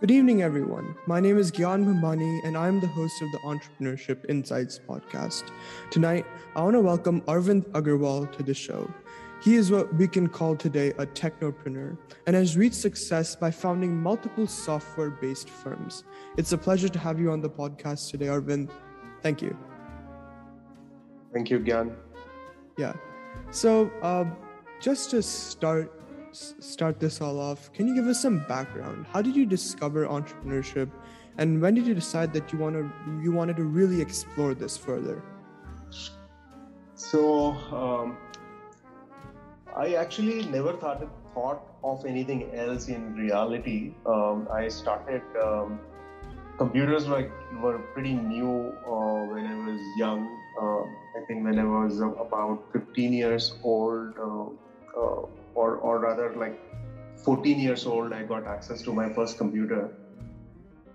Good evening, everyone. My name is Gyan Bhambhani, and I'm the host of the Entrepreneurship Insights podcast. Tonight, I want to welcome Arvind Agarwal to the show. He is what we can call today a technopreneur and has reached success by founding multiple software based firms. It's a pleasure to have you on the podcast today, Arvind. Thank you. Thank you, Gyan. Yeah. So, uh, just to start start this all off, can you give us some background? How did you discover entrepreneurship, and when did you decide that you want to you wanted to really explore this further? So, um, I actually never thought thought of anything else in reality. Um, I started. Um, computers like were pretty new uh, when I was young. Uh, I think when I was about 15 years old, uh, uh or or rather like 14 years old, I got access to my first computer,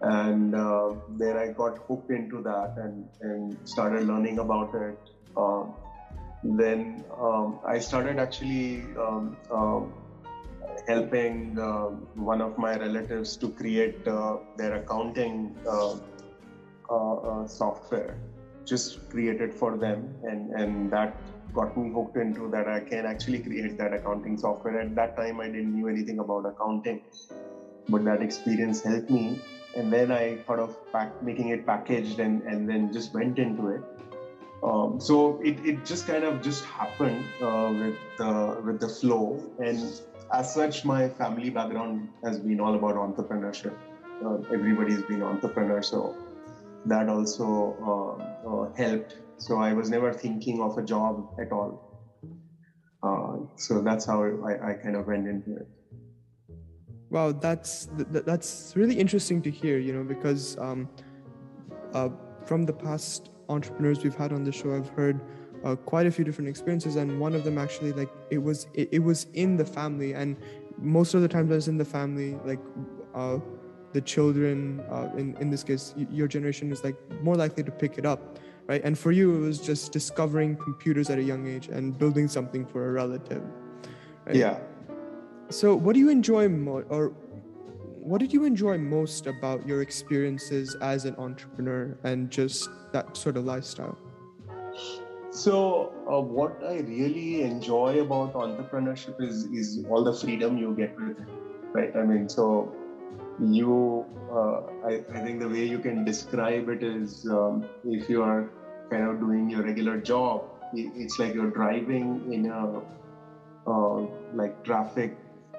and uh, then I got hooked into that and and started learning about it. Um, then um, I started actually um, um helping uh, one of my relatives to create uh, their accounting uh, uh, software, just created for them, and and that got me hooked into that I can actually create that accounting software. At that time, I didn't knew anything about accounting, but that experience helped me. And then I thought of making it packaged and, and then just went into it. Um, so it, it just kind of just happened uh, with with the flow. And as such, my family background has been all about entrepreneurship. Uh, everybody's been entrepreneur, so that also uh, uh, helped so I was never thinking of a job at all. Uh, so that's how I, I, kind of went into it. Wow, that's that's really interesting to hear. You know, because um, uh, from the past entrepreneurs we've had on the show, I've heard uh, quite a few different experiences, and one of them actually like it was it, it was in the family, and most of the times I was in the family, like uh, the children, uh, in in this case, your generation is like more likely to pick it up right? And for you, it was just discovering computers at a young age and building something for a relative. Right? Yeah. So, what do you enjoy more, or what did you enjoy most about your experiences as an entrepreneur and just that sort of lifestyle? So, uh, what I really enjoy about entrepreneurship is is all the freedom you get with it, right? I mean, so you uh, I, I, think the way you can describe it is um, if you are kind of doing your regular job it's like you're driving in a uh, like traffic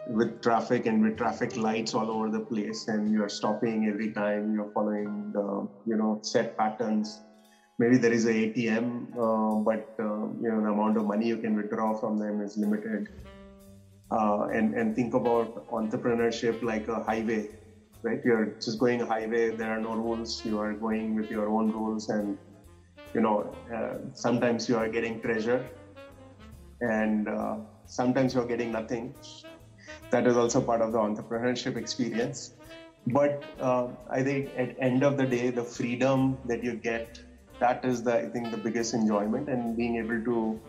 with traffic and with traffic lights all over the place and you're stopping every time you're following the you know set patterns. Maybe there is a atm uh, but uh, you know the amount of money you can withdraw from them is limited. Uh, and and think about entrepreneurship like a highway right? You're just going a highway. There are no rules. You are going with your own rules, and you know uh, sometimes you are getting treasure, and uh, sometimes you are getting nothing. That is also part of the entrepreneurship experience. But uh, I think at end of the day, the freedom that you get, that is the I think the biggest enjoyment, and being able to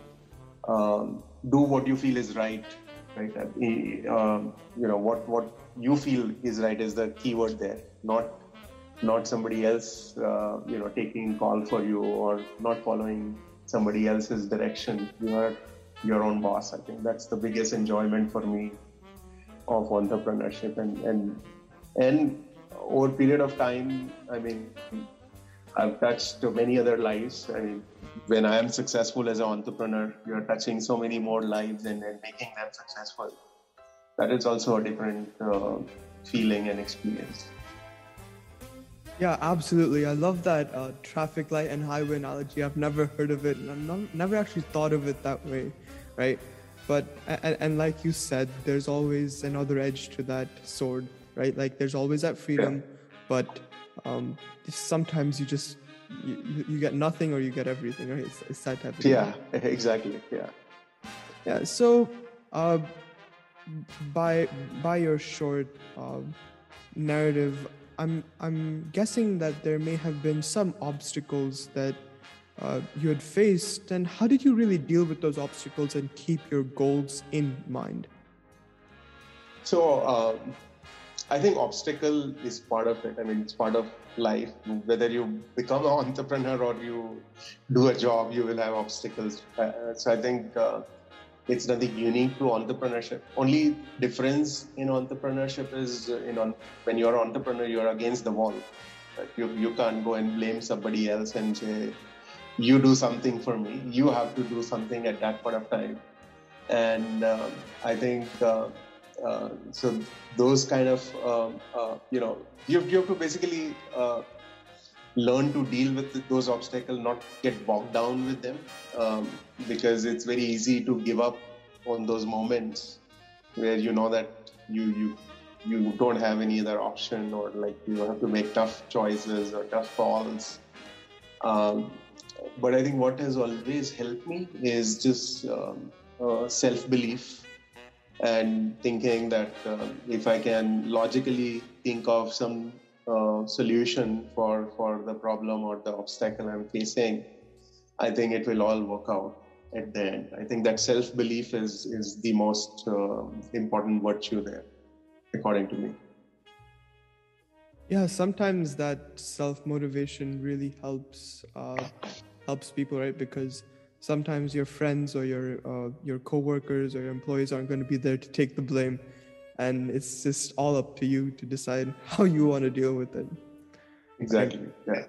um, do what you feel is right, right? Um, you know what what you feel is right is the keyword there, not not somebody else, uh, you know, taking call for you or not following somebody else's direction. You are your own boss. I think that's the biggest enjoyment for me of entrepreneurship and and and over period of time, I mean, I've touched many other lives. I mean, when I am successful as an entrepreneur, you're touching so many more lives and, and making them successful that is also a different uh, feeling and experience. Yeah, absolutely. I love that uh, traffic light and highway analogy. I've never heard of it, and I've not, never actually thought of it that way, right? But and, and, like you said, there's always another edge to that sword, right? Like there's always that freedom, yeah. but um, sometimes you just you, you get nothing or you get everything, right? It's, it's that type of yeah, thing. exactly. Yeah, yeah. So. Uh, by by your short uh, narrative, I'm I'm guessing that there may have been some obstacles that uh, you had faced, and how did you really deal with those obstacles and keep your goals in mind? So, uh, I think obstacle is part of it. I mean, it's part of life. Whether you become an entrepreneur or you do a job, you will have obstacles. Uh, so I think uh, it's nothing unique to entrepreneurship. Only difference in entrepreneurship is uh, you know when you're an entrepreneur, you're against the wall. You you can't go and blame somebody else and say you do something for me. You have to do something at that point of time. And um, I think. Uh, uh, so those kind of um, uh, you know you have, you have to basically uh, learn to deal with those obstacles not get bogged down with them um, because it's very easy to give up on those moments where you know that you you you don't have any other option or like you have to make tough choices or tough calls. Um, but i think what has always helped me is just um, uh, self-belief and thinking that uh, if I can logically think of some uh, solution for, for the problem or the obstacle I'm facing, I think it will all work out at the end. I think that self belief is, is the most uh, important virtue there, according to me. Yeah, sometimes that self motivation really helps uh, helps people, right? Because sometimes your friends or your uh, your coworkers or your employees aren't going to be there to take the blame. And it's just all up to you to decide how you want to deal with it. Exactly yeah.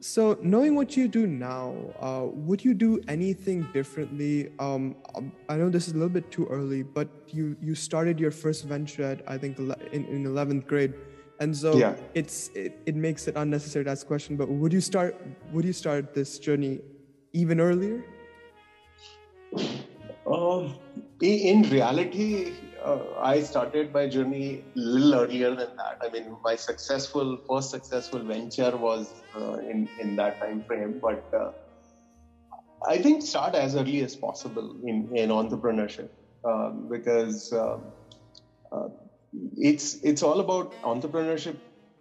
So knowing what you do now uh, would you do anything differently? Um, um i know this is a little bit too early but you you started your first venture at i think in, in 11th grade. And so yeah. it's it, it makes it unnecessary to ask a question but would you start would you start this journey even earlier um, in reality, uh, I started my journey a little earlier than that. I mean, my successful first successful venture was uh, in in that time frame, but uh, I think start as early as possible in in entrepreneurship um, because um, uh, it's it's all about entrepreneurship.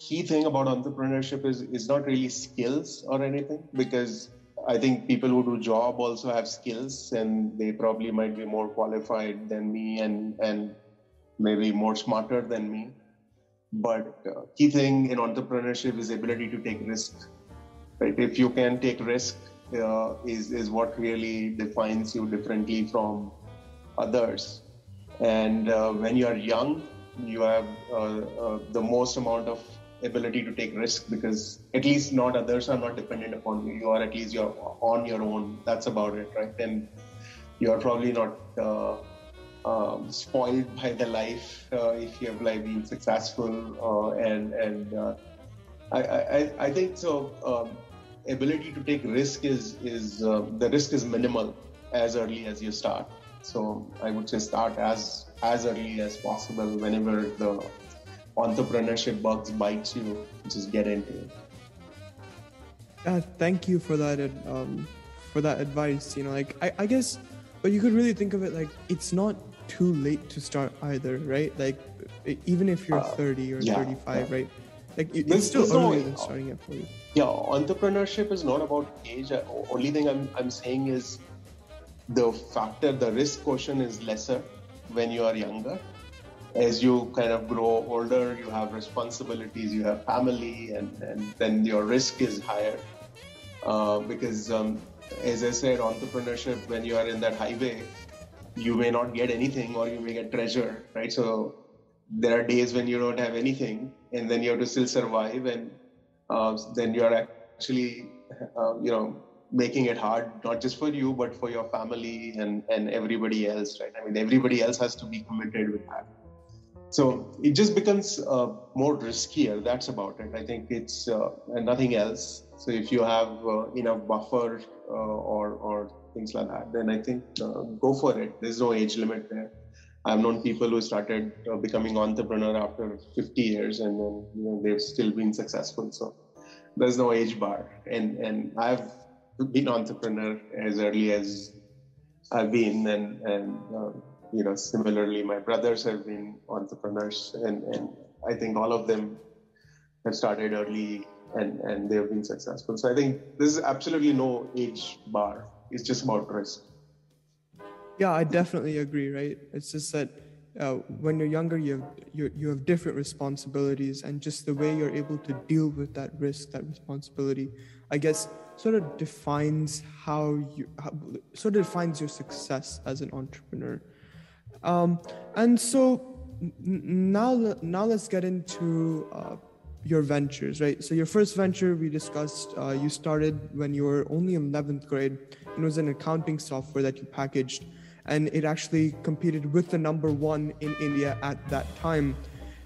Key thing about entrepreneurship is is not really skills or anything because I think people who do job also have skills and they probably might be more qualified than me and and maybe more smarter than me. But uh, key thing in entrepreneurship is ability to take risk. Right? If you can take risk, uh, is is what really defines you differently from others. And uh, when you are young, you have uh, uh, the most amount of ability to take risk because at least not others are not dependent upon you. You are at least you're on your own. That's about it, right? And you are probably not uh, um, spoiled by the life uh, if you have like been successful. Uh, and and uh, I, I I think so. Um, ability to take risk is is uh, the risk is minimal as early as you start. So I would say start as as early as possible whenever the entrepreneurship bugs bites you, just get into it. Yeah, thank you for that um, for that advice. You know, like I, I guess, but you could really think of it like it's not too late to start either, right? Like even if you're uh, 30 or yeah, 35, yeah. right? Like it, it's still earlier no, than starting at 40. Yeah, entrepreneurship is not about age. Uh, only thing I'm I'm saying is the factor, the risk quotient is lesser when you are younger as you kind of grow older, you have responsibilities, you have family, and, and then your risk is higher. Uh, because, um, as I said, entrepreneurship, when you are in that highway, you may not get anything or you may get treasure, right? So there are days when you don't have anything, and then you have to still survive, and uh, then you are actually, uh, you know, making it hard not just for you but for your family and and everybody else right i mean everybody else has to be committed with that so it just becomes uh, more riskier. That's about it. I think it's uh, nothing else. So if you have uh, enough buffer uh, or or things like that, then I think uh, go for it. There's no age limit there. I've known people who started uh, becoming entrepreneur after 50 years, and then you know, they've still been successful. So there's no age bar. And and I've been entrepreneur as early as I've been, and and you know, similarly, my brothers have been entrepreneurs, and, and I think all of them have started early and, and they have been successful. So I think there's absolutely no age bar. It's just about risk. Yeah, I definitely agree, right? It's just that uh, when you're younger, you have you, you have different responsibilities, and just the way you're able to deal with that risk, that responsibility, I guess, sort of defines how you how, sort of defines your success as an entrepreneur. Um, and so now now let's get into uh, your ventures, right? So your first venture we discussed, uh, you started when you were only in 11th grade. It was an accounting software that you packaged, and it actually competed with the number one in India at that time.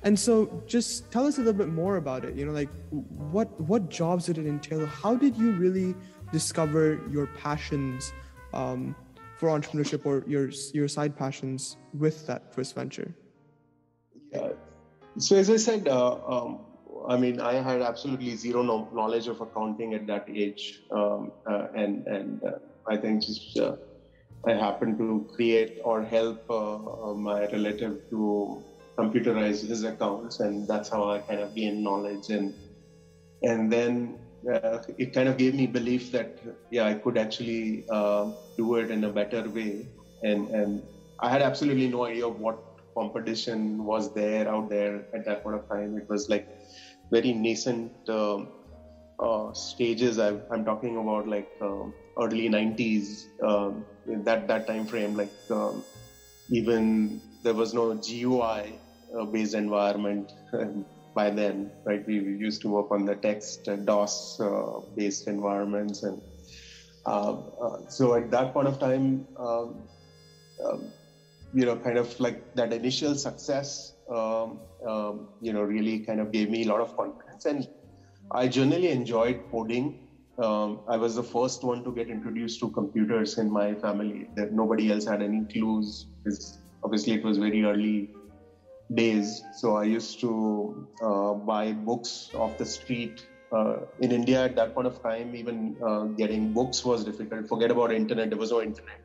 And so, just tell us a little bit more about it. You know, like what what jobs did it entail? How did you really discover your passions um, for entrepreneurship or your your side passions with that first venture? Yeah. So as I said, uh, um, I mean, I had absolutely zero knowledge of accounting at that age, um, uh, and and uh, I think just uh, I happened to create or help uh, uh, my relative to computerize his accounts, and that's how I kind of gained knowledge, and and then it kind of gave me belief that yeah, I could actually do it in a better way, and and I had absolutely no idea of what competition was there out there at that point of time. It was like very nascent uh, uh, stages. I, am talking about like uh, early 90s, um, that that time frame. Like um, even there was no GUI uh, based environment by then, right? We used to work on the text DOS uh, based environments, and so at that point of time. Um, um, you know, kind of like that initial success um, um, you know, really kind of gave me a lot of confidence. And I generally enjoyed coding. Um, I was the first one to get introduced to computers in my family. That nobody else had any clues. Because obviously, it was very early days. So I used to uh, buy books off the street. Uh, in India, at that point of time, even uh, getting books was difficult. Forget about internet. There was no internet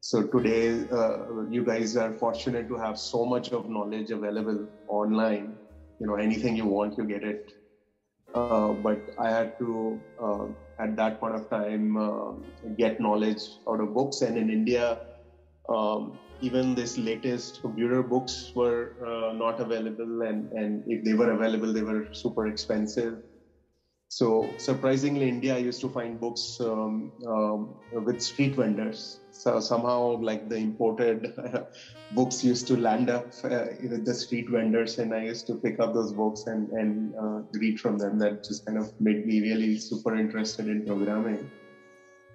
so today, uh, you guys are fortunate to have so much of knowledge available online. You know, anything you want, you get it. Uh, but I had to, uh, at that point of time, uh, get knowledge out of books. And in India, um, even this latest computer books were not available. And, and if they were available, they were super expensive. So surprisingly, India, I used to find books um, um, with street vendors. So somehow, like the imported books used to land up uh, with the street vendors, and I used to pick up those books and and uh, read from them. That just kind of made me really super interested in programming.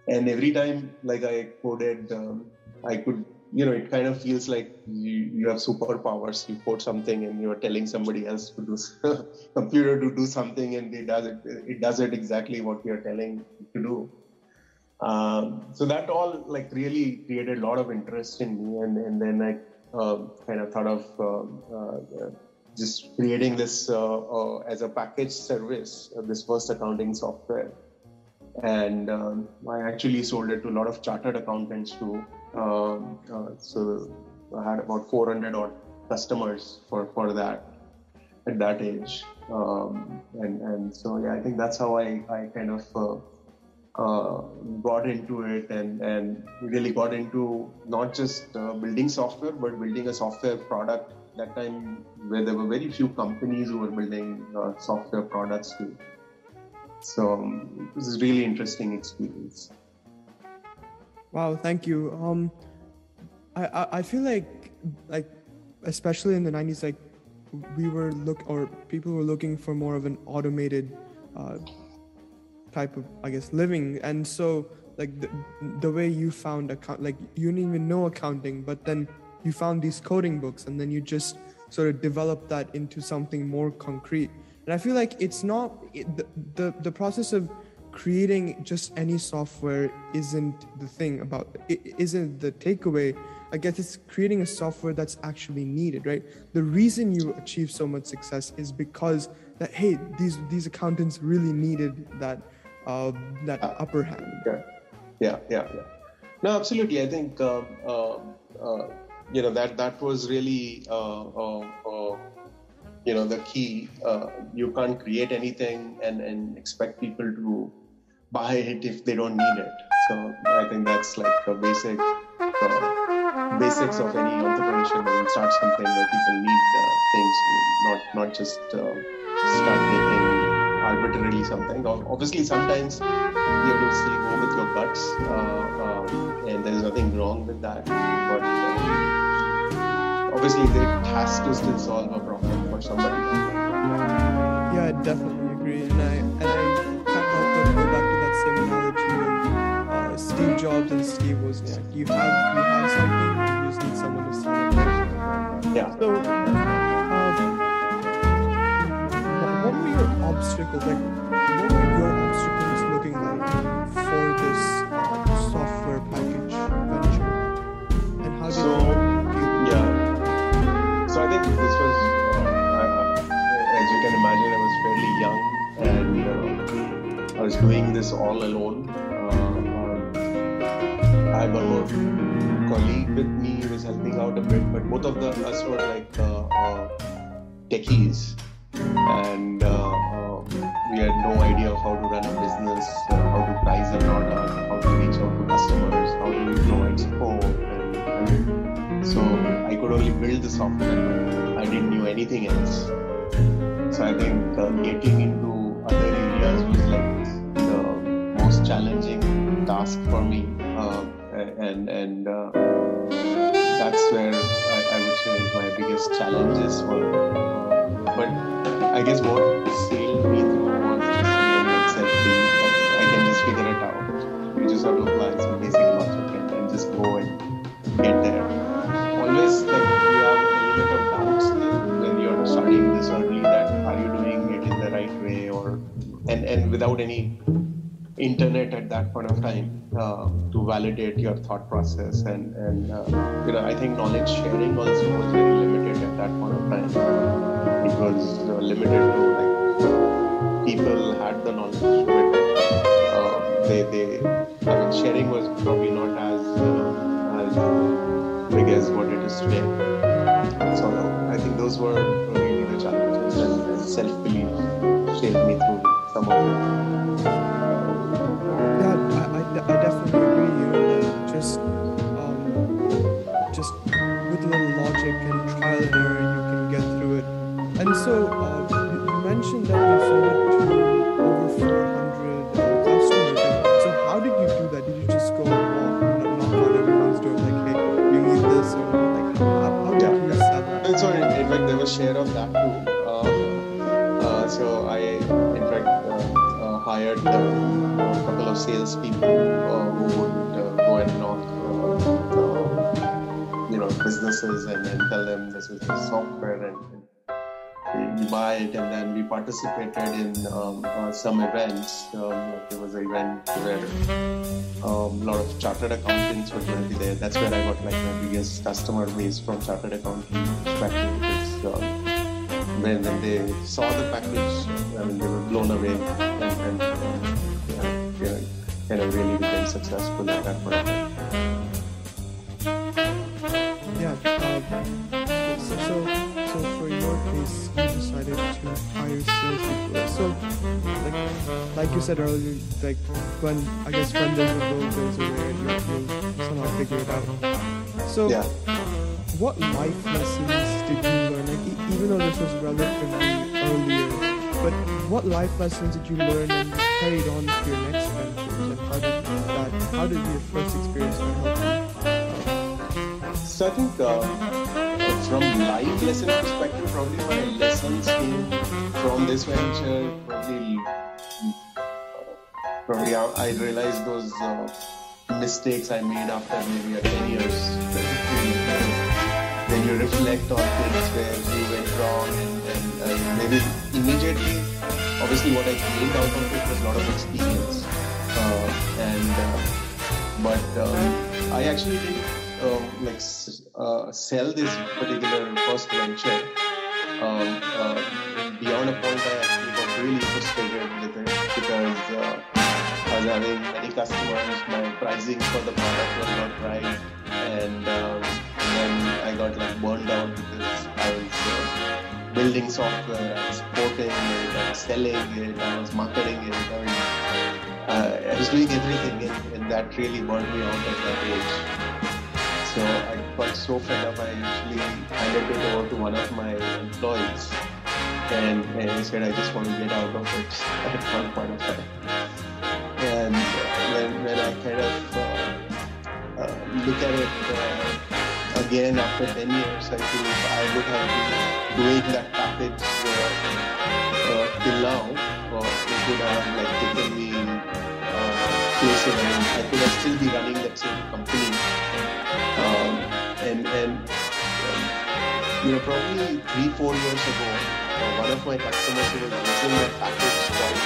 And every time, like I coded, um, I could you know, it kind of feels like you, you have superpowers. You code something and you're telling somebody else to do computer to do something, and it does it. It does it exactly what you're telling to do. Um, so that all like really created a lot of interest in me, and and then I uh, kind of thought of um, uh, just creating this uh, uh as a package service, uh, this first accounting software, and um, I actually sold it to a lot of chartered accountants too um, uh, so I had about 400 odd customers for, for that at that age. Um, and, and so, yeah, I think that's how I, I kind of uh, uh, got into it and, and really got into not just uh, building software, but building a software product. That time, where there were very few companies who were building uh, software products too. So it was a really interesting experience. Wow, thank you. Um, I, I, I feel like like especially in the '90s, like we were look or people were looking for more of an automated uh, type of I guess living, and so like the, the way you found account like you didn't even know accounting, but then you found these coding books, and then you just sort of developed that into something more concrete. And I feel like it's not it, the, the the process of creating just any software isn't the thing about it isn't the takeaway. I guess it's creating a software that's actually needed right? The reason you achieve so much success is because that hey these these accountants really needed that uh, that upper hand. Yeah yeah yeah, yeah. no absolutely. I think uh, uh, uh you know that that was really uh, uh, you know the key you can't create anything and and expect people to buy it if they don't need it. So I think that's like the basic uh, basics of any entrepreneurship start something where people need uh, things, not not just uh, start making arbitrarily something. Obviously, sometimes you have to still go with your guts, uh, um, and there's nothing wrong with that. But uh, obviously, it has to still solve a problem for somebody. Yeah, I definitely agree, and I and I can't help but go back to that same analogy of uh, Steve Jobs and Steve Wozniak. You have you have something, you just need someone to sell it. Yeah. So, um, what, what were your obstacles? Like, doing this all alone. Uh, I one more colleague with me who was helping out a bit, but both of the, us were like uh, uh, techies. And we had no idea of how to run a business, how to price a product, how to reach out to customers, how to provide support. And, and so I could only build the software. I didn't know anything else. So I think uh, getting into task for me, uh, and and uh, that's where I, I would say my biggest challenges were. But I guess what sailed me through was just again that I can just figure it out. You just have to apply some basic logic and, and just go and get there. Always like you have a little bit of doubts when you're starting this early that are you doing it in the right way or and and without any at that point of time uh, to validate your thought process and and uh, you know I think knowledge sharing also was very limited at that point of time. It was uh, limited to like people had the knowledge, but uh, they they I mean sharing was probably not as uh, as big as what it is today. So I think those were really the challenges and, self belief sailed me through some of it. Little logic and trial and error, you can get through it. And so uh, you mentioned that you sold it to over 400 uh, customers. So how did you do that? Did you just go and walk, you know, knock on everyone's door like, hey, you need this, or like how, how did Yeah. you sell that? And so in, in fact there was share of that too. Uh, uh, so I in fact uh, uh, hired a couple of salespeople uh, who would and, then tell them this is the software and, and you buy it and then we participated in um, uh, some events. Um, there was an event where um, a lot of chartered accountants were going to be there. That's where I got like my biggest customer base from chartered accounting perspective. Is, um, when, they saw the package, I mean, they were blown away and, and of really became successful at that point. So, so, so for your case, you decided to hire salespeople. So, like, like you said earlier, like when I guess when there's a will, there's a way. You you somehow figure it out. So, Yeah. what life lessons did you learn? Like, e- even though this was relatively earlier, but what life lessons did you learn and carried on to your next ventures? And how did that? How did your first experience help? So I think uh, from life lesson perspective, probably my lessons came from this venture. Probably, probably I, realized those uh, mistakes I made after maybe a 10 years. Then you reflect on things where you went wrong and, and uh, maybe immediately, obviously what I gained out of it was a lot of experience. Uh, and uh, but um, I actually didn't um, like uh, sell this particular first venture. Um, uh, beyond a point, I actually got really frustrated with it because uh, I was having many customers. My pricing for the product was not right, and, um, and then I got like burned out because I was uh, building software, I was supporting it, I was selling it, I was marketing it. I uh, I was doing everything, and, and that really burned me out at that age. So I got so fed up, I actually handed it over to one of my employees. And, and he said, I just want to get out of it at one point of time. And when, when I kind of uh, uh, look at it uh, again after 10 years, I think I would have been doing that package uh, uh, till now. Uh, it would have like taken me places and I could have still be running that same company. Um, and and um, you know, probably three, four years ago, uh, one of my customers was using that package called,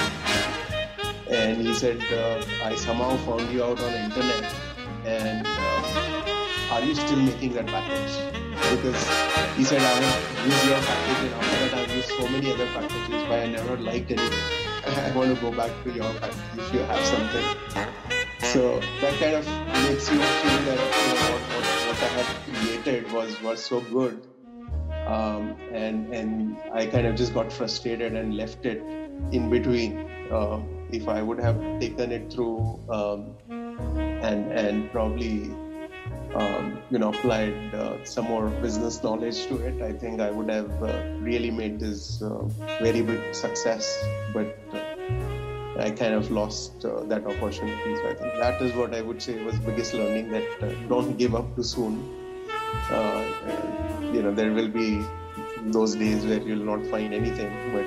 and he said, uh, I somehow found you out on the internet, and uh, are you still making that package? Because he said, I used your package, and after that, I've used so many other packages, but I never liked anything. I want to go back to your package if you have something. So that kind of makes you feel that you know, I had created was was so good, um, and and I kind of just got frustrated and left it in between. Uh, if I would have taken it through um, and and probably um, you know applied uh, some more business knowledge to it, I think I would have uh, really made this uh, very big success. But uh, I kind of lost uh, that opportunity. So I think that is what I would say was biggest learning that uh, don't give up too soon. you know there will be those days where you'll not find anything, but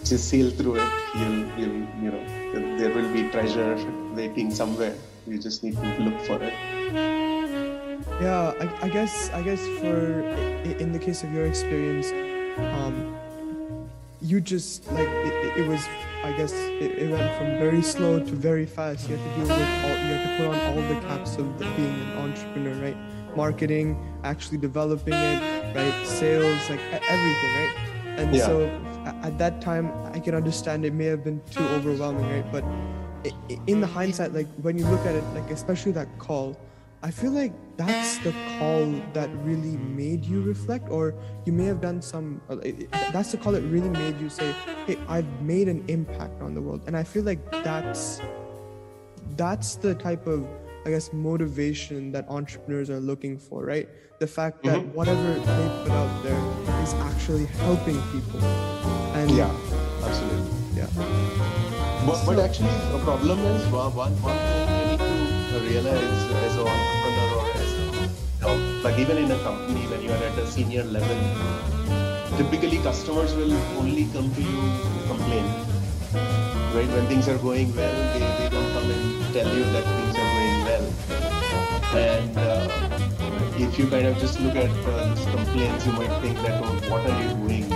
just sail through it. You'll, you'll you know there will be treasure waiting somewhere. You just need to look for it. Yeah, I, I guess I guess for in the case of your experience, you just like it, it was. I guess it, it, went from very slow to very fast. You have to deal with all. You have to put on all the caps of the, being an entrepreneur, right? Marketing, actually developing it, right? Sales, like everything, right? And yeah. so at that time, I can understand it may have been too overwhelming, right? But in the hindsight, like when you look at it, like especially that call I feel like that's the call that really made you reflect, or you may have done some. Uh, that's the call that really made you say, "Hey, I've made an impact on the world," and I feel like that's that's the type of, I guess, motivation that entrepreneurs are looking for, right? The fact that mm-hmm. whatever they put out there is actually helping people, and yeah, absolutely, yeah. But, so, but actually, the problem is one one thing realize as an entrepreneur or as you know, like even in a company when you are at a senior level, typically customers will only come to you to complain. Right? When things are going well, they, they don't come and tell you that things are going well. And uh, if you kind of just look at uh, these complaints, you might think that, oh, what are you doing?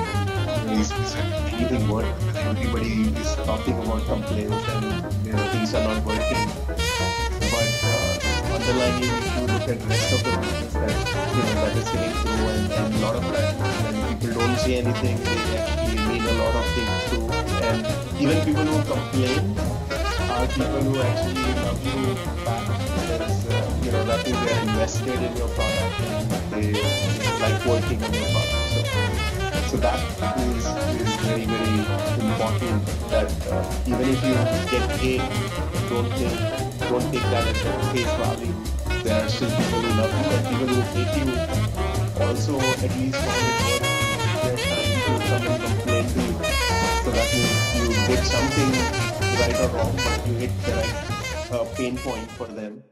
Is, is anything work? Everybody is talking about complaints and you know, things are not working underlying if you look at rest of the business that you know that is getting through and, and a lot of that when people don't say anything. They actually mean a lot of things through and even people who complain are people who actually love you back because uh, you know that they're invested in your product and they like working on your product. So so that is, is very very important that uh, even if you get paid don't think don't take that as a face value. There are still people who love you, and people who hate you also at least find it worth their time to come and complain to you. So that means you did something right or wrong, but you hit the right uh, pain point for them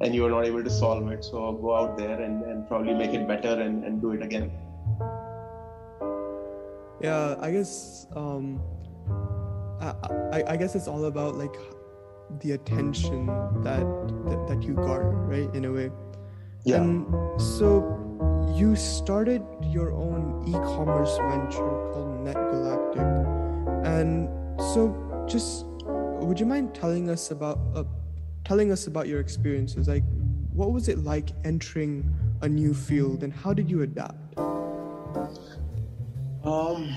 and you are not able to solve it. So go out there and, and probably make it better and, and do it again. Yeah, I guess um, I, I, I guess it's all about like the attention that, that that you garner right in a way. Yeah. And so you started your own e-commerce venture called NetGalactic. And so just would you mind telling us about uh, telling us about your experiences? Like what was it like entering a new field and how did you adapt? Um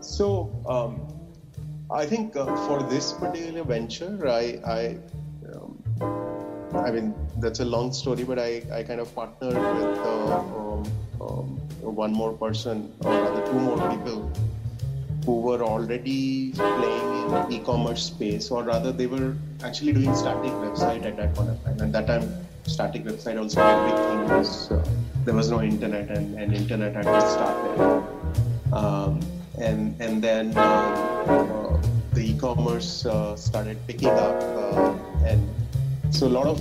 so um I think uh, for this particular venture, I, I, um, I mean, that's a long story, but I, I kind of partnered with uh, um, um, one more person or rather two more people who were already playing in e-commerce space, or rather, they were actually doing static website at that point of time. And that time, static website also a big thing was uh, there was no internet, and, and internet had just started. Um, and and then uh, uh, the e-commerce uh, started picking up, uh, and so a lot of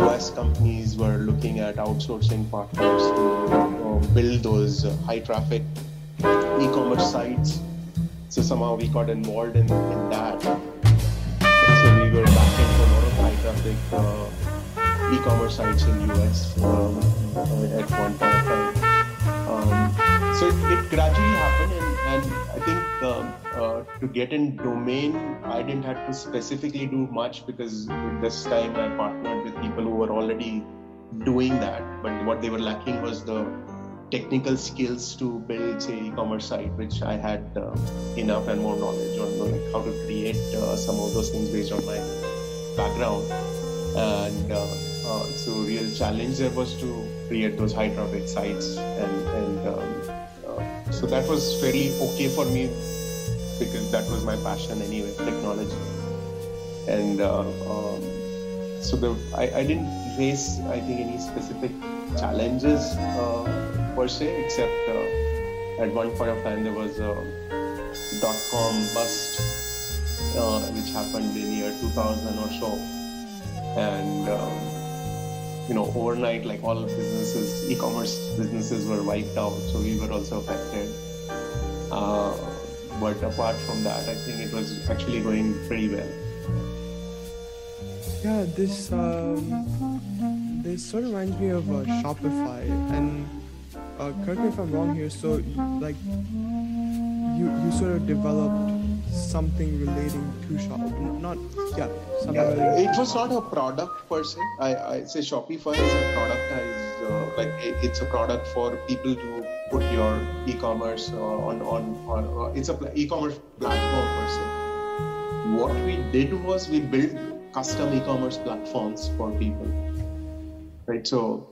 US companies were looking at outsourcing partners to build those high traffic e-commerce sites. So somehow we got involved in, in that. So we were back into a lot of high traffic uh, e-commerce sites in US um, at one point so it, it, gradually happened, and, and I think um, uh, to get in domain, I didn't have to specifically do much because this time I partnered with people who were already doing that. But what they were lacking was the technical skills to build say e-commerce site which i had uh, enough and more knowledge on like how to create uh, some of those things based on my background and uh, uh so real challenge there was to create those high traffic sites and, and um, so that was fairly okay for me because that was my passion anyway technology. And uh, um, so the I, I didn't face i think any specific challenges per se, except uh, at one point of time there was a dot com bust uh, which happened in year 2000 or so, and um, you know overnight like all businesses, e-commerce businesses were wiped out, so we were also affected. Uh, but apart from that, I think it was actually going pretty well. Yeah, this um, this sort of reminds me of uh, Shopify and uh, correct me if I'm wrong here. So, like, you you sort of developed something relating to shop, not yeah. yeah it was not a product per se. I I say Shopify is a productized uh, like it's a product for people to put your e-commerce uh, on on on. Uh, it's a e-commerce platform per se. What we did was we built custom e-commerce platforms for people. Right. So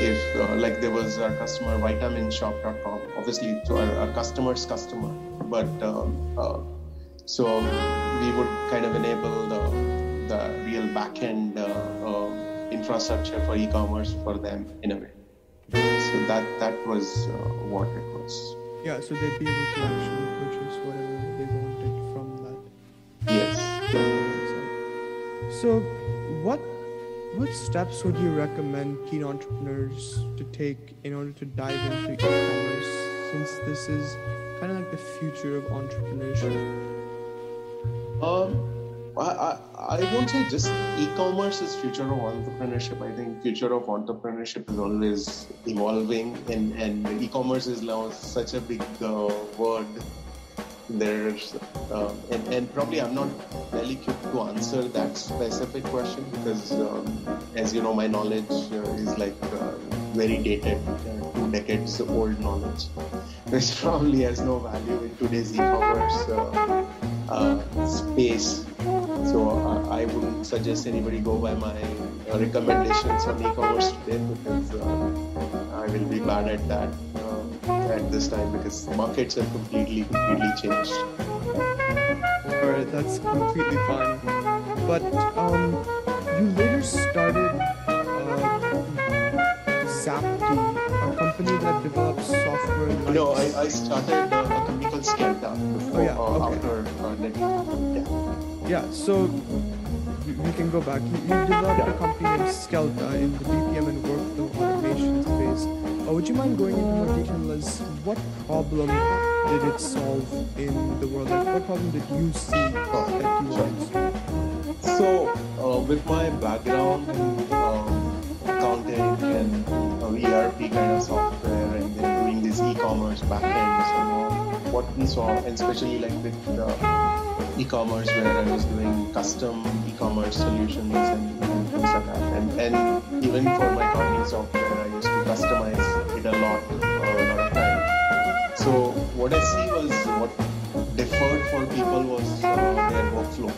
if uh, like there was our customer vitaminshop.com obviously to our, our customer's customer but um, uh, so we would kind of enable the, the real backend uh, uh, infrastructure for e-commerce for them in a way. So that that was uh, what it was. Yeah so they'd be able to actually purchase whatever they wanted from that yes. So what what steps would you recommend keen entrepreneurs to take in order to dive into e-commerce since this is kind of like the future of entrepreneurship? Um, I, I, won't say just e-commerce is future of entrepreneurship. I think future of entrepreneurship is always evolving and, and e-commerce is now such a big uh, word there's uh, and, and, probably i'm not well equipped to answer that specific question because um, as you know my knowledge uh, is like uh, very dated uh, two decades old knowledge which probably has no value in today's e-commerce uh, space so I wouldn't suggest anybody go by my recommendations on e-commerce today because i will be bad at that at this time because markets have completely, completely changed. Alright, that's completely fine. But um, you later started uh, a company that develops software. Like... No, I, I started uh, a company called Skelta before, oh, yeah, uh, okay. after uh, yeah. yeah, so we can go back. You, you developed yeah. a company named Skelta in the BPM and workflow automation space. Uh, would you mind going into more detail as what problem did it solve in the world? Like, what problem did you see that you wanted So, uh, with my background in um, accounting and uh, ERP kind of software and then doing this e-commerce backend, so what we saw, and especially like with e-commerce where I was doing custom e-commerce solutions and, and things like that. And, and even for my accounting software, I used to customize it a lot, uh, a lot of time. So what I see was what differed for people was their workflow,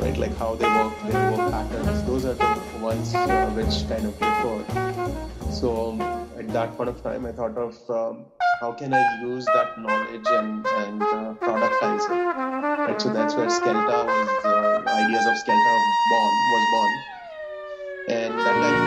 right? Like how they work, their work patterns. Those are the ones uh, which kind of differed. So at that point of time, I thought of um, how can I use that knowledge and, and uh, productize it? Right, so that's where Skelta was, uh, ideas of Skelta born, was born. And that time,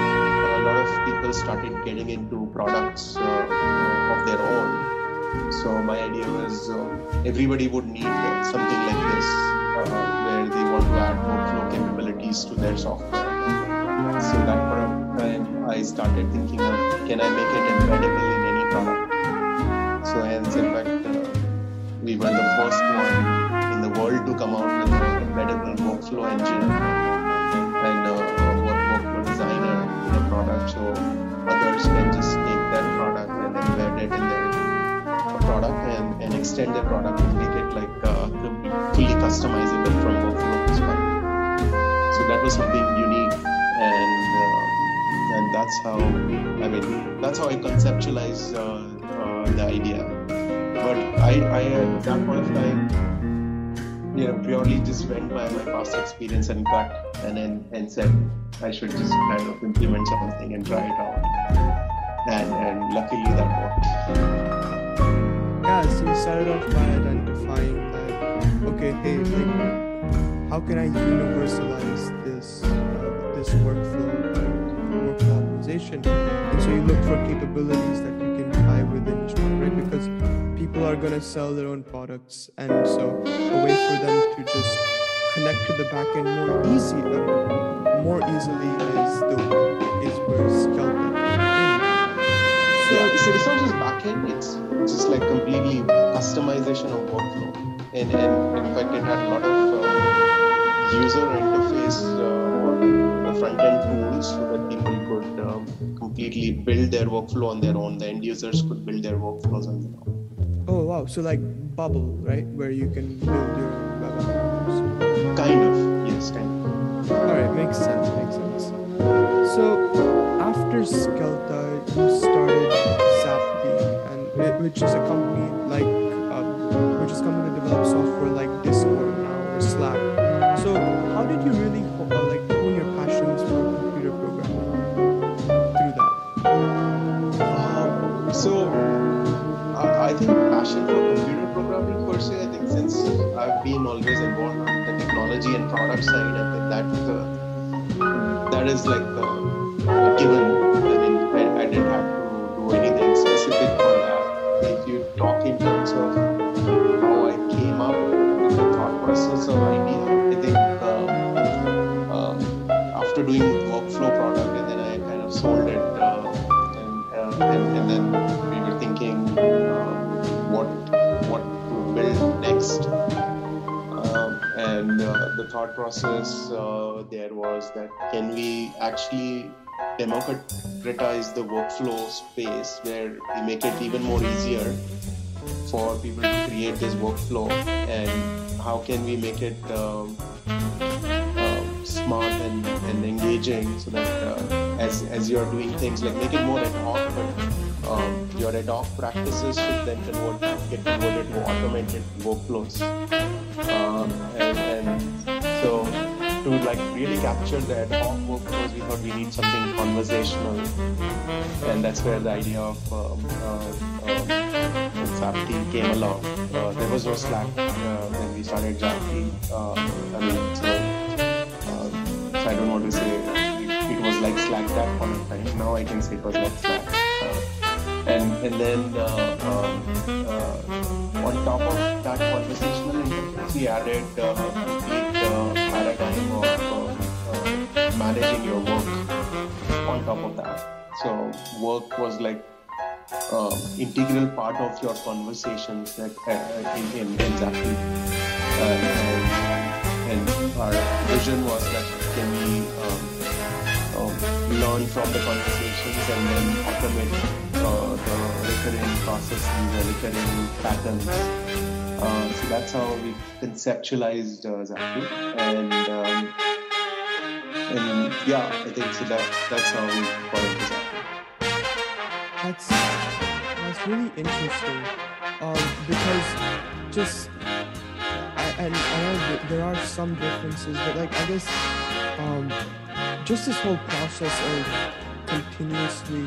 a lot of people started getting into products uh, of their own. So my idea was uh, everybody would need something like this, uh, where they want to add workflow capabilities to their software. So that point of time, I started thinking of can I make it embeddable in any product? Hence, in fact, uh, we were the first one in the world to come out with an embeddable workflow engine and uh, work, workflow designer in a product. So others can just take that product and embed it in their product and, and extend their product and make it like uh, fully customizable from workflow perspective. So that was something unique and uh, and that's how I mean that's how I conceptualize uh, the idea. But I, I at that point of time, you know, purely just went by my past experience and gut, and then and said I should just kind of implement something and try it out. And and luckily that worked. Yeah, so you started off by identifying that okay, hey, like how can I universalize this uh, this workflow workflow optimization? And so you look for capabilities that tie within right? Because people are gonna sell their own products, and so a way for them to just connect to the backend more easy, uh, more easily is the is where in. So Yeah, so it's not just backend, it's just like completely customization of workflow. And, and in fact, it had a lot of uh, user interface uh, or front end tools so that people could um, completely build their workflow on their own. The end users could build their workflows on their own. Oh wow! So like Bubble, right, where you can build your web applications. Kind of, yes, kind of. All right, makes sense. Makes sense. So after Skelta, you started Zapti, and it, which is a company like um, which is company that develops software like Discord now or Slack. So how did you really uh, like hone your passions for computer programming so I, I think passion for computer programming per se. I think since I've been always involved in the technology and product side, I think that uh, that is like uh, a given. What what to build next. Um, and uh, the thought process uh, there was that can we actually democratize the workflow space where we make it even more easier for people to create this workflow? And how can we make it um, uh, smart and, and engaging so that uh, as, as you're doing things like make it more ad hoc but um, your ad hoc practices should then convert, get converted to automated workflows um, and, and so to like really capture the ad hoc workflows we thought we need something conversational and that's where the idea of um, uh, Zapti came along. Uh, there was no Slack uh, when we started Zapti. Uh, I mean, so, um, so I don't want to say it, was like Slack that point of time. Now I can say it was like Slack. Uh, and then uh, um, uh, on top of that conversational interface, we added uh, a complete paradigm of managing your work on top of that. So work was like um, integral part of your conversations that uh, in, in, Zapti. Uh, and, and our vision was that can we um, learn from the conversations and then automate uh, the recurring processes, the recurring patterns. Uh, so that's how we conceptualized uh. And um, and yeah, I think so that that's how we got into Zapti. That's that's really interesting um, because just and I know there are some differences, but like I guess um, just this whole process of continuously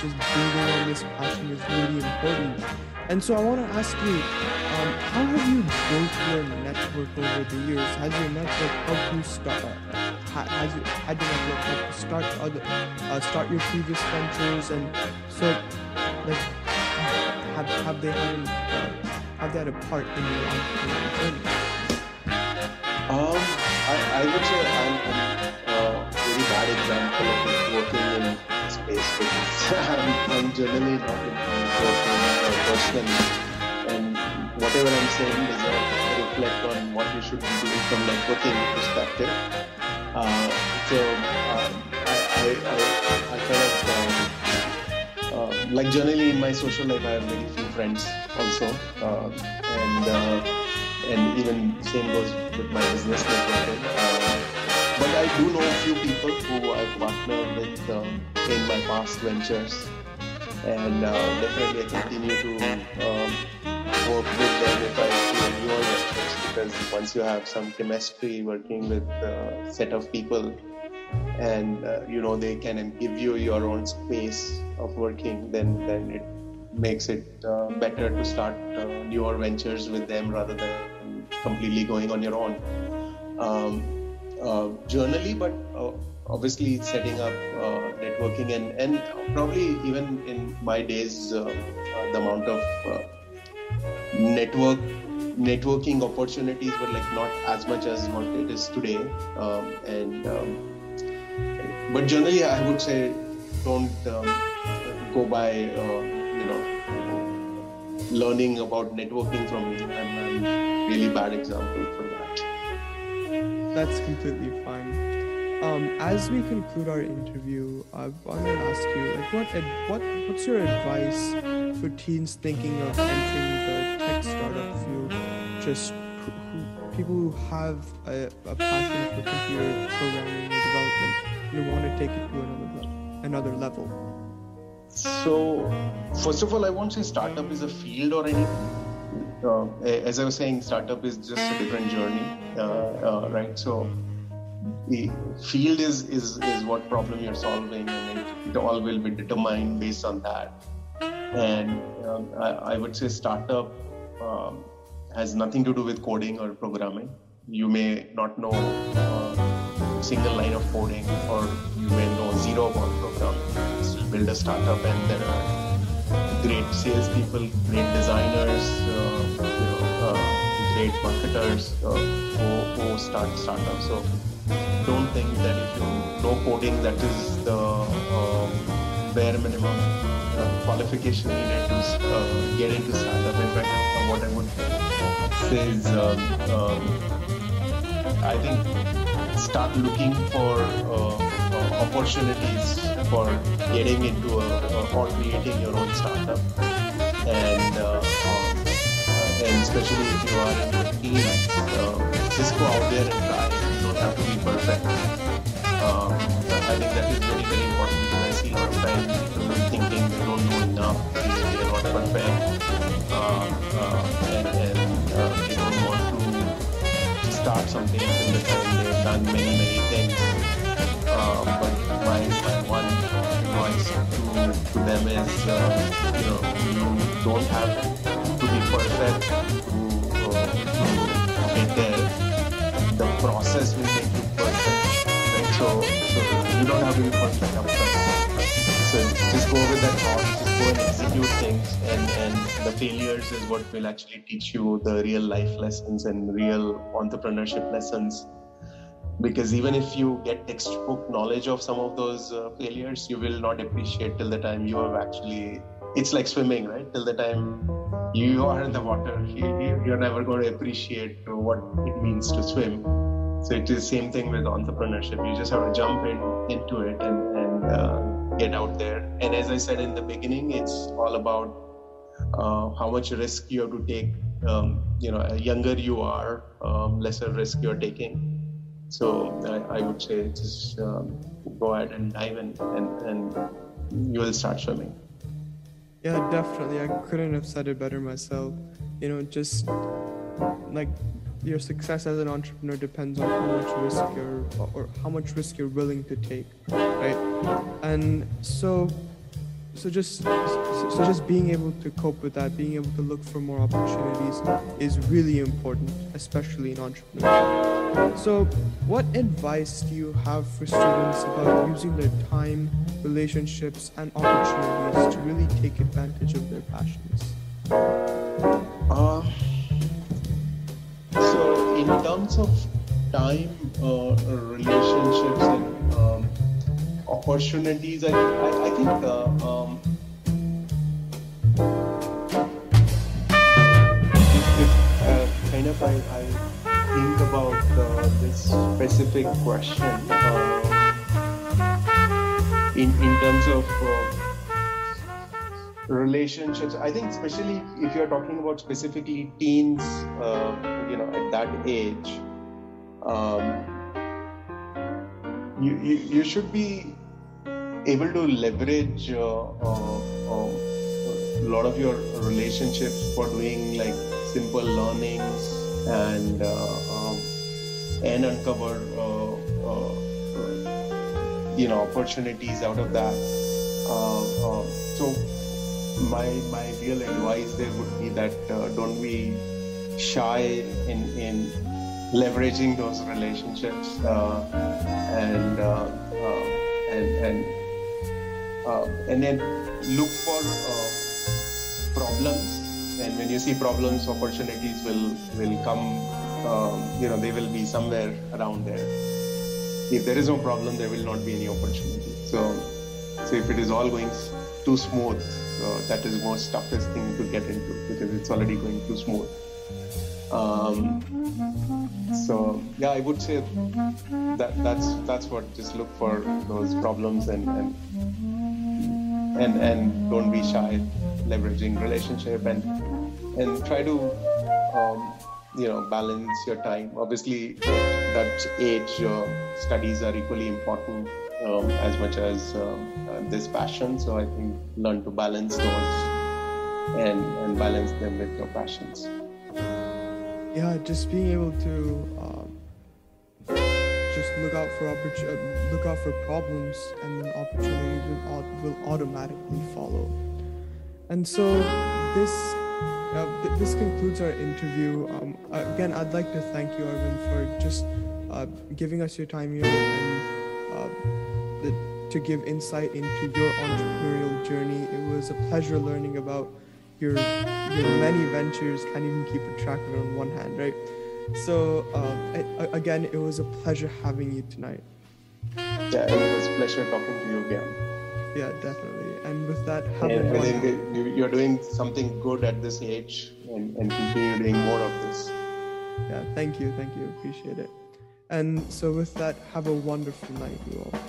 just building on this passion is really important. And so I want to ask you, um, how have you built your network over the years? Has your network helped you start? Uh, has you had your network help start other, uh, start your previous ventures? And so, like, have have they had uh, have they had a part in your entrepreneurial journey? Um, I, I would say I'm, I'm a very bad example of working in space because I'm, I'm generally not into working personally. And whatever I'm saying is a reflect on what you should be doing from a networking perspective. Uh, so um, I, I, I, I, kind of um, uh, like generally in my social life I have very few friends also, uh, and uh, and even same goes with my business networking. Uh, but I do know a few people who I've partnered with um, in my past ventures and uh, definitely I continue to um, work with them if I feel newer ventures because once you have some chemistry working with a set of people and uh, you know they can give you your own space of working then then it makes it uh, better to start uh, newer ventures with them rather than completely going on your own. Um, uh, journally but uh, obviously setting up uh, networking and, and probably even in my days uh, uh, the amount of network networking opportunities were like not as much as what it is today. Um, and um, but generally i would say don't um, go by uh, learning about networking from me i'm, I'm really bad example for that that's completely fine um, as we conclude our interview, I want to ask you, like, what ad- what what's your advice for teens thinking of entering the tech startup field? Just who, people who have a, a, passion for computer programming or development and want to take it to another another level. So, first of all, I won't say startup is a field or anything. Uh, as I was saying, startup is just a different journey, uh, uh, right? So the field is, is, is what problem you're solving and it, it all will be determined based on that and um, I, I, would say startup um, has nothing to do with coding or programming you may not know uh, a single line of coding or you may know zero about programming build a startup and there are great salespeople great designers uh, you know, uh, great marketers uh, who, who start startups so don't think that if you know coding, that is the bare minimum uh, qualification needed to uh, get into startup. In fact, what I would say is, um, um, I think start looking for opportunities for getting into a, or creating your own startup, and um, and especially if you are in a team, just go out there and try you don't have to be perfect. Um, I think that is very, very important I see a lot of times people thinking they don't know enough, they, are not perfect, um, uh, and, uh, they don't want to start something until they've done many, many things. Um, but my, my one advice to, to them is, uh, you know, you don't have to be perfect to, uh, to the process will make you perfect. Right? So, so you don't have to be perfect upfront. So just go with that thought, just go and execute things, and, and the failures is what will actually teach you the real life lessons and real entrepreneurship lessons. Because even if you get textbook knowledge of some of those uh, failures, you will not appreciate till the time you have actually. It's like swimming, right? Till the time you are in the water you, you're never going to appreciate what it means to swim so it is the same thing with entrepreneurship you just have to jump in into it and, and uh, get out there and as i said in the beginning it's all about uh, how much risk you have to take um, you know younger you are um, lesser risk you're taking so I, I would say just um, go ahead and dive in and, and you will start swimming yeah, definitely. I couldn't have said it better myself. You know, just like your success as an entrepreneur depends on how much risk you're or how much risk you're willing to take, right? And so so just so just being able to cope with that being able to look for more opportunities is really important especially in entrepreneurship. So what advice do you have for students about using their time relationships and opportunities to really take advantage of their passions? Uh, so in terms of time uh, relationships and opportunities. I, I, I think uh, um, if, kind of I, I think about uh, this specific question uh, in in terms of uh, relationships, I think especially if you're talking about specifically teens, uh, you know, at that age. Um, you, you, you should be able to leverage uh, uh, uh, a lot of your relationships for doing like simple learnings and um, and uncover you know opportunities out of that. So my my real advice there would be that uh, don't be shy in in leveraging those relationships uh, and uh, and and and then look for uh, problems. And when you see problems opportunities will will come um, you know they will be somewhere around there. If there is no problem there will not be any opportunity. So so if it is all going too smooth uh, that is most toughest thing to get into because it's already going too smooth. Um, so yeah i would say that that's that's what just look for those problems and and and, and don't be shy leveraging relationship and and try to um, you know balance your time. Obviously that age uh, studies are equally important um, as much as um, uh, this passion. So i think learn to balance those and and balance them with your passions. Yeah just being able to just look out for opportunity, uh, look out for problems, and then opportunities will, will automatically follow. And so this uh, th- this concludes our interview. Um, again, I'd like to thank you, Arvind, for just uh, giving us your time here and uh, the, to give insight into your entrepreneurial journey. It was a pleasure learning about your your many ventures. Can't even keep a track of it on one hand, right? So uh, again, it was a pleasure having you tonight. Yeah, it was a pleasure talking to you again. Yeah, definitely. And with that, have and I think you're doing something good at this age, and, and continue doing more of this. Yeah, thank you, thank you, appreciate it. And so with that, have a wonderful night, you all.